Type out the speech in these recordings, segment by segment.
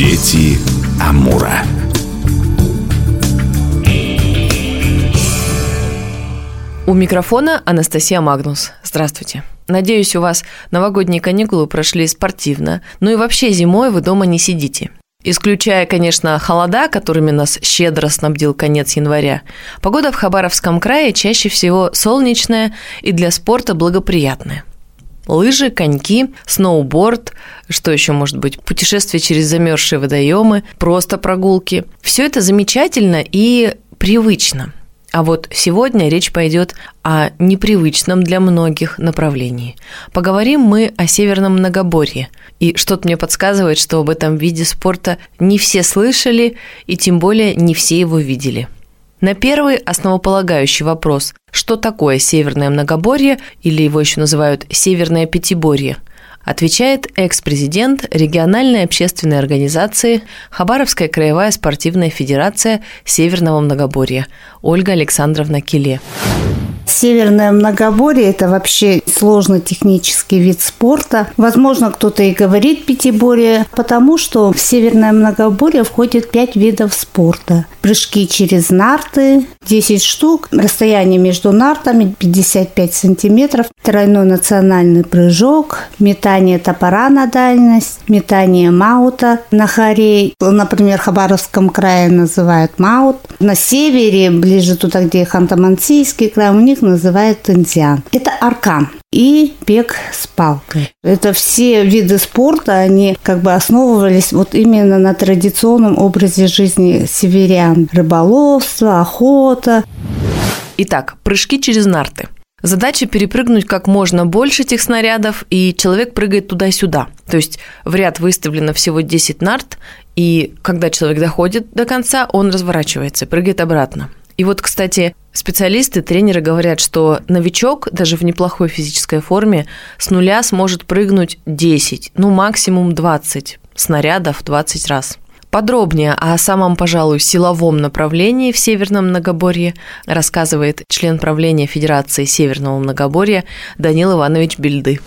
Дети Амура. У микрофона Анастасия Магнус. Здравствуйте. Надеюсь, у вас новогодние каникулы прошли спортивно. Ну и вообще зимой вы дома не сидите. Исключая, конечно, холода, которыми нас щедро снабдил конец января, погода в Хабаровском крае чаще всего солнечная и для спорта благоприятная. Лыжи, коньки, сноуборд, что еще может быть, путешествия через замерзшие водоемы, просто прогулки. Все это замечательно и привычно – а вот сегодня речь пойдет о непривычном для многих направлении. Поговорим мы о Северном Многоборье. И что-то мне подсказывает, что об этом виде спорта не все слышали, и тем более не все его видели. На первый основополагающий вопрос, что такое Северное Многоборье, или его еще называют Северное Пятиборье – отвечает экс-президент региональной общественной организации Хабаровская краевая спортивная федерация Северного Многоборья Ольга Александровна Киле. Северное многоборье – это вообще сложный технический вид спорта. Возможно, кто-то и говорит пятиборье, потому что в северное многоборье входит пять видов спорта. Прыжки через нарты, 10 штук, расстояние между нартами 55 сантиметров, тройной национальный прыжок, метание топора на дальность, метание маута на хоре. Например, в Хабаровском крае называют маут. На севере, ближе туда, где Ханты-Мансийский край, у них их называют индиан. Это аркан и бег с палкой. Это все виды спорта, они как бы основывались вот именно на традиционном образе жизни северян. Рыболовство, охота. Итак, прыжки через нарты. Задача перепрыгнуть как можно больше этих снарядов, и человек прыгает туда-сюда. То есть в ряд выставлено всего 10 нарт, и когда человек доходит до конца, он разворачивается, прыгает обратно. И вот, кстати, специалисты, тренеры говорят, что новичок даже в неплохой физической форме с нуля сможет прыгнуть 10, ну максимум 20 снарядов 20 раз. Подробнее о самом, пожалуй, силовом направлении в Северном Многоборье рассказывает член правления Федерации Северного Многоборья Данил Иванович Бельды.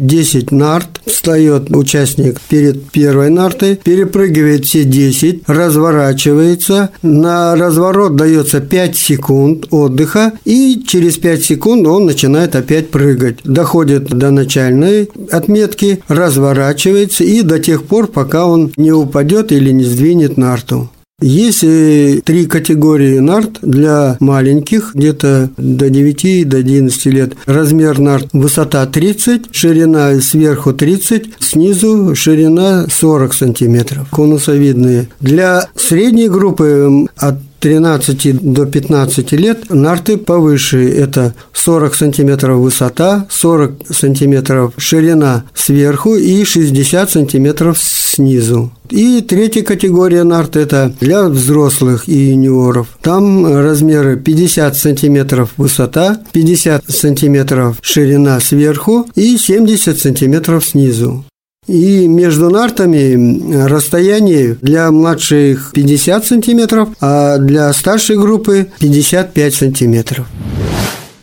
10 нарт, встает участник перед первой нартой, перепрыгивает все 10, разворачивается, на разворот дается 5 секунд отдыха, и через 5 секунд он начинает опять прыгать. Доходит до начальной отметки, разворачивается и до тех пор, пока он не упадет или не сдвинет нарту. Есть три категории нарт для маленьких, где-то до 9 до 11 лет. Размер нарт высота 30, ширина сверху 30, снизу ширина 40 сантиметров, конусовидные. Для средней группы от 13 до 15 лет нарты повыше. Это 40 сантиметров высота, 40 сантиметров ширина сверху и 60 сантиметров снизу. И третья категория нарт – это для взрослых и юниоров. Там размеры 50 сантиметров высота, 50 сантиметров ширина сверху и 70 сантиметров снизу. И между нартами расстояние для младших 50 сантиметров, а для старшей группы 55 сантиметров.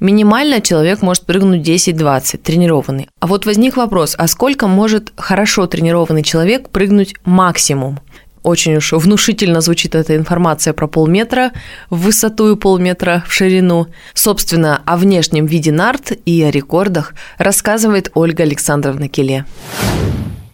Минимально человек может прыгнуть 10-20, тренированный. А вот возник вопрос, а сколько может хорошо тренированный человек прыгнуть максимум? Очень уж внушительно звучит эта информация про полметра в высоту и полметра в ширину. Собственно, о внешнем виде нарт и о рекордах рассказывает Ольга Александровна Келе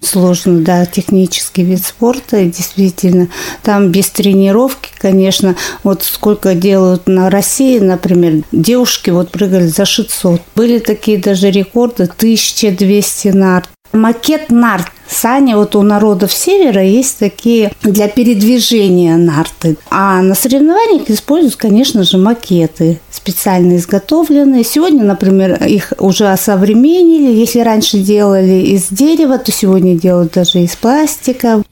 сложный, да, технический вид спорта, действительно, там без тренировки, конечно, вот сколько делают на России, например, девушки вот прыгали за 600. Были такие даже рекорды, 1200 нарт. Макет нарт. Сани вот у народов севера есть такие для передвижения нарты. А на соревнованиях используют, конечно же, макеты специально изготовленные. Сегодня, например, их уже осовременили. Если раньше делали из дерева, то сегодня делают даже из пластика.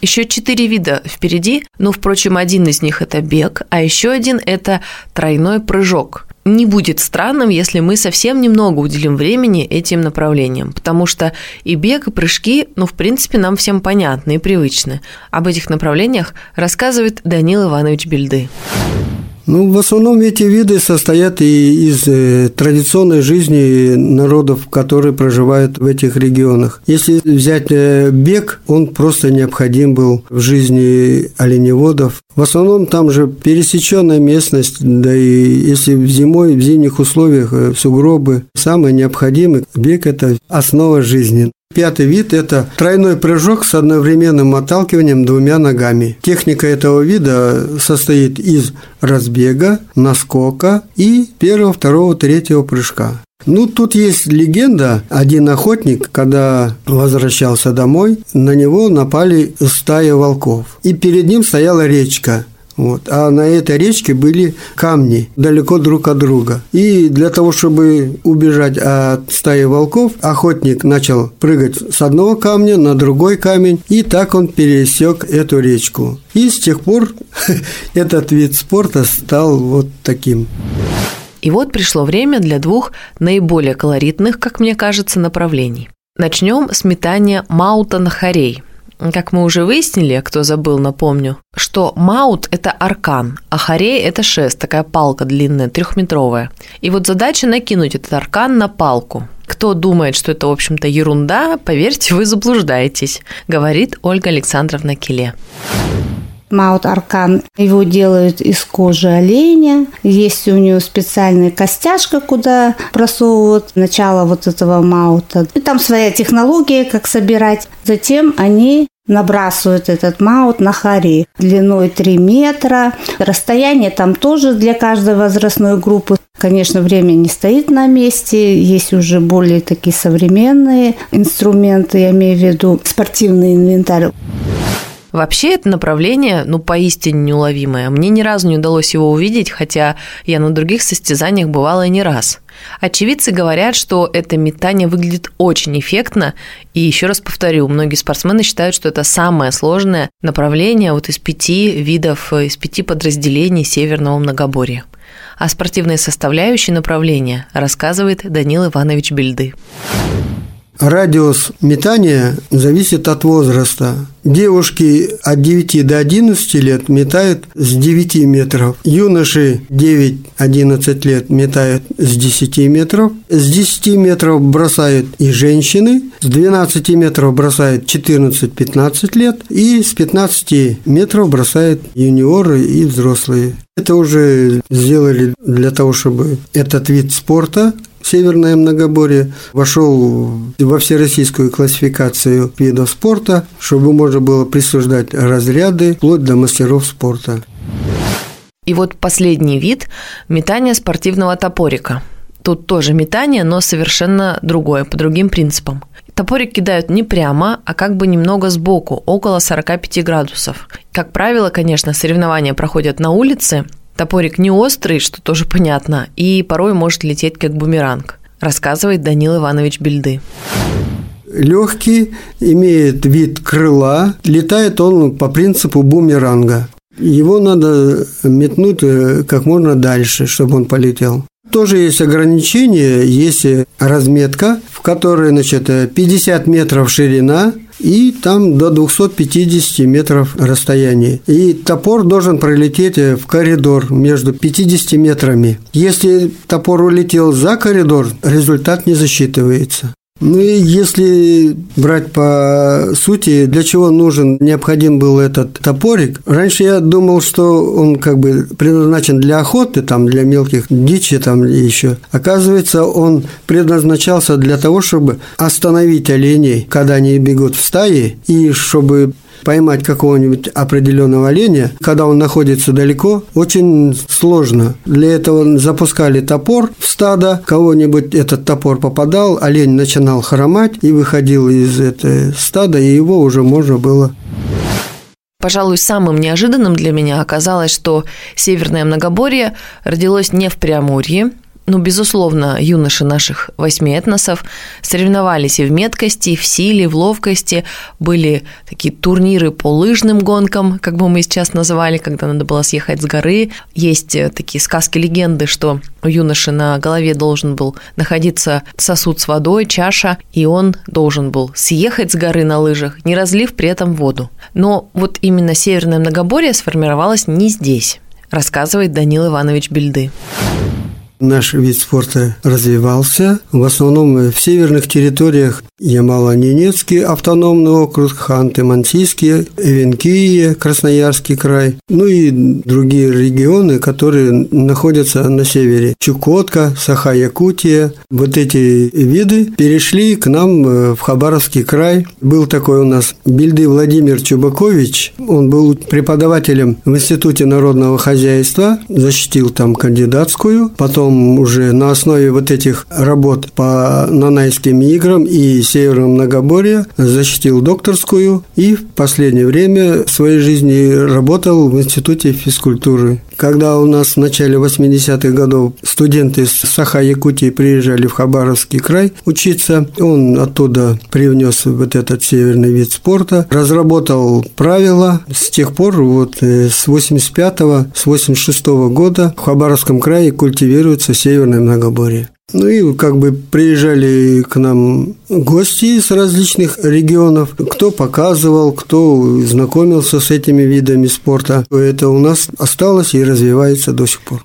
Еще четыре вида впереди, но, впрочем, один из них – это бег, а еще один – это тройной прыжок – не будет странным, если мы совсем немного уделим времени этим направлениям, потому что и бег, и прыжки, ну, в принципе, нам всем понятны и привычны. Об этих направлениях рассказывает Данил Иванович Бельды. Ну, в основном эти виды состоят и из э, традиционной жизни народов, которые проживают в этих регионах. Если взять э, бег, он просто необходим был в жизни оленеводов. В основном там же пересеченная местность, да и если зимой, в зимних условиях э, сугробы, самое необходимое, бег – это основа жизни. Пятый вид – это тройной прыжок с одновременным отталкиванием двумя ногами. Техника этого вида состоит из разбега, наскока и первого, второго, третьего прыжка. Ну, тут есть легенда. Один охотник, когда возвращался домой, на него напали стая волков. И перед ним стояла речка. Вот. А на этой речке были камни далеко друг от друга. И для того, чтобы убежать от стаи волков, охотник начал прыгать с одного камня на другой камень, и так он пересек эту речку. И с тех пор этот вид спорта стал вот таким. И вот пришло время для двух наиболее колоритных, как мне кажется, направлений. Начнем с метания Маутан-Харей – как мы уже выяснили, кто забыл, напомню, что маут – это аркан, а харей – это шест, такая палка длинная, трехметровая. И вот задача накинуть этот аркан на палку. Кто думает, что это, в общем-то, ерунда, поверьте, вы заблуждаетесь, говорит Ольга Александровна Келе. Маут Аркан. Его делают из кожи оленя. Есть у него специальная костяшка, куда просовывают начало вот этого маута. И там своя технология, как собирать. Затем они набрасывают этот маут на хари длиной 3 метра. Расстояние там тоже для каждой возрастной группы. Конечно, время не стоит на месте, есть уже более такие современные инструменты, я имею в виду спортивный инвентарь. Вообще это направление, ну, поистине неуловимое. Мне ни разу не удалось его увидеть, хотя я на других состязаниях бывала и не раз. Очевидцы говорят, что это метание выглядит очень эффектно, и еще раз повторю, многие спортсмены считают, что это самое сложное направление вот из пяти видов, из пяти подразделений Северного многоборья. О спортивной составляющей направления рассказывает Данил Иванович Бельды. Радиус метания зависит от возраста. Девушки от 9 до 11 лет метают с 9 метров. Юноши 9-11 лет метают с 10 метров. С 10 метров бросают и женщины. С 12 метров бросают 14-15 лет. И с 15 метров бросают юниоры и взрослые. Это уже сделали для того, чтобы этот вид спорта Северное многоборье вошел во всероссийскую классификацию видов спорта, чтобы можно было присуждать разряды вплоть до мастеров спорта. И вот последний вид – метание спортивного топорика. Тут тоже метание, но совершенно другое, по другим принципам. Топорик кидают не прямо, а как бы немного сбоку, около 45 градусов. Как правило, конечно, соревнования проходят на улице, Топорик не острый, что тоже понятно, и порой может лететь как бумеранг, рассказывает Данил Иванович Бельды. Легкий, имеет вид крыла, летает он по принципу бумеранга. Его надо метнуть э, как можно дальше, чтобы он полетел. Тоже есть ограничение, есть разметка, в которой значит, 50 метров ширина, и там до 250 метров расстояние. И топор должен пролететь в коридор между 50 метрами. Если топор улетел за коридор, результат не засчитывается. Ну и если брать по сути, для чего нужен, необходим был этот топорик, раньше я думал, что он как бы предназначен для охоты, там, для мелких дичи там еще. Оказывается, он предназначался для того, чтобы остановить оленей, когда они бегут в стае, и чтобы поймать какого-нибудь определенного оленя, когда он находится далеко, очень сложно. Для этого запускали топор в стадо, кого-нибудь этот топор попадал, олень начинал хромать и выходил из этого стада, и его уже можно было Пожалуй, самым неожиданным для меня оказалось, что Северное Многоборье родилось не в Преамурье, ну, безусловно, юноши наших восьми этносов соревновались и в меткости, и в силе, и в ловкости. Были такие турниры по лыжным гонкам, как бы мы сейчас называли, когда надо было съехать с горы. Есть э, такие сказки-легенды, что у юноши на голове должен был находиться сосуд с водой, чаша, и он должен был съехать с горы на лыжах, не разлив при этом воду. Но вот именно Северное Многоборье сформировалось не здесь. рассказывает Данил Иванович Бельды наш вид спорта развивался. В основном в северных территориях Ямало-Ненецкий автономный округ, Ханты-Мансийский, Эвенкия, Красноярский край, ну и другие регионы, которые находятся на севере. Чукотка, Саха-Якутия. Вот эти виды перешли к нам э, в Хабаровский край. Был такой у нас Бильды Владимир Чубакович. Он был преподавателем в Институте народного хозяйства, защитил там кандидатскую. Потом уже на основе вот этих работ по нанайским играм и Северного Многоборья, защитил докторскую и в последнее время в своей жизни работал в Институте физкультуры. Когда у нас в начале 80-х годов студенты с Саха-Якутии приезжали в Хабаровский край учиться, он оттуда привнес вот этот северный вид спорта, разработал правила. С тех пор, вот э, с 85-го, с 86 -го года в Хабаровском крае культивируется северное многоборье. Ну и как бы приезжали к нам гости из различных регионов, кто показывал, кто знакомился с этими видами спорта. Это у нас осталось и развивается до сих пор.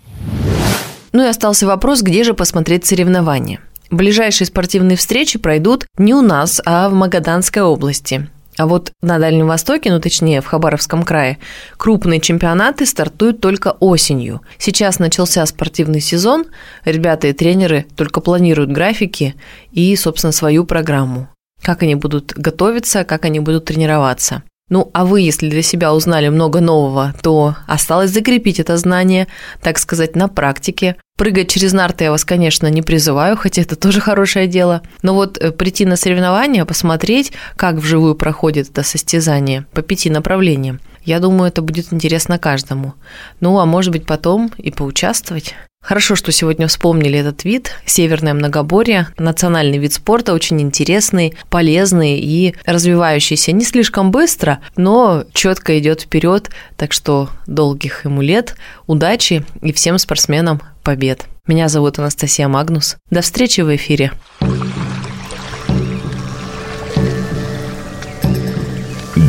Ну и остался вопрос, где же посмотреть соревнования. Ближайшие спортивные встречи пройдут не у нас, а в Магаданской области. А вот на Дальнем Востоке, ну точнее в Хабаровском крае, крупные чемпионаты стартуют только осенью. Сейчас начался спортивный сезон, ребята и тренеры только планируют графики и, собственно, свою программу. Как они будут готовиться, как они будут тренироваться. Ну, а вы, если для себя узнали много нового, то осталось закрепить это знание, так сказать, на практике. Прыгать через нарты я вас, конечно, не призываю, хотя это тоже хорошее дело. Но вот э, прийти на соревнования, посмотреть, как вживую проходит это состязание по пяти направлениям, я думаю, это будет интересно каждому. Ну, а может быть, потом и поучаствовать. Хорошо, что сегодня вспомнили этот вид. Северное многоборье, национальный вид спорта, очень интересный, полезный и развивающийся не слишком быстро, но четко идет вперед. Так что долгих ему лет, удачи и всем спортсменам побед. Меня зовут Анастасия Магнус. До встречи в эфире.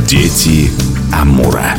Дети Амура.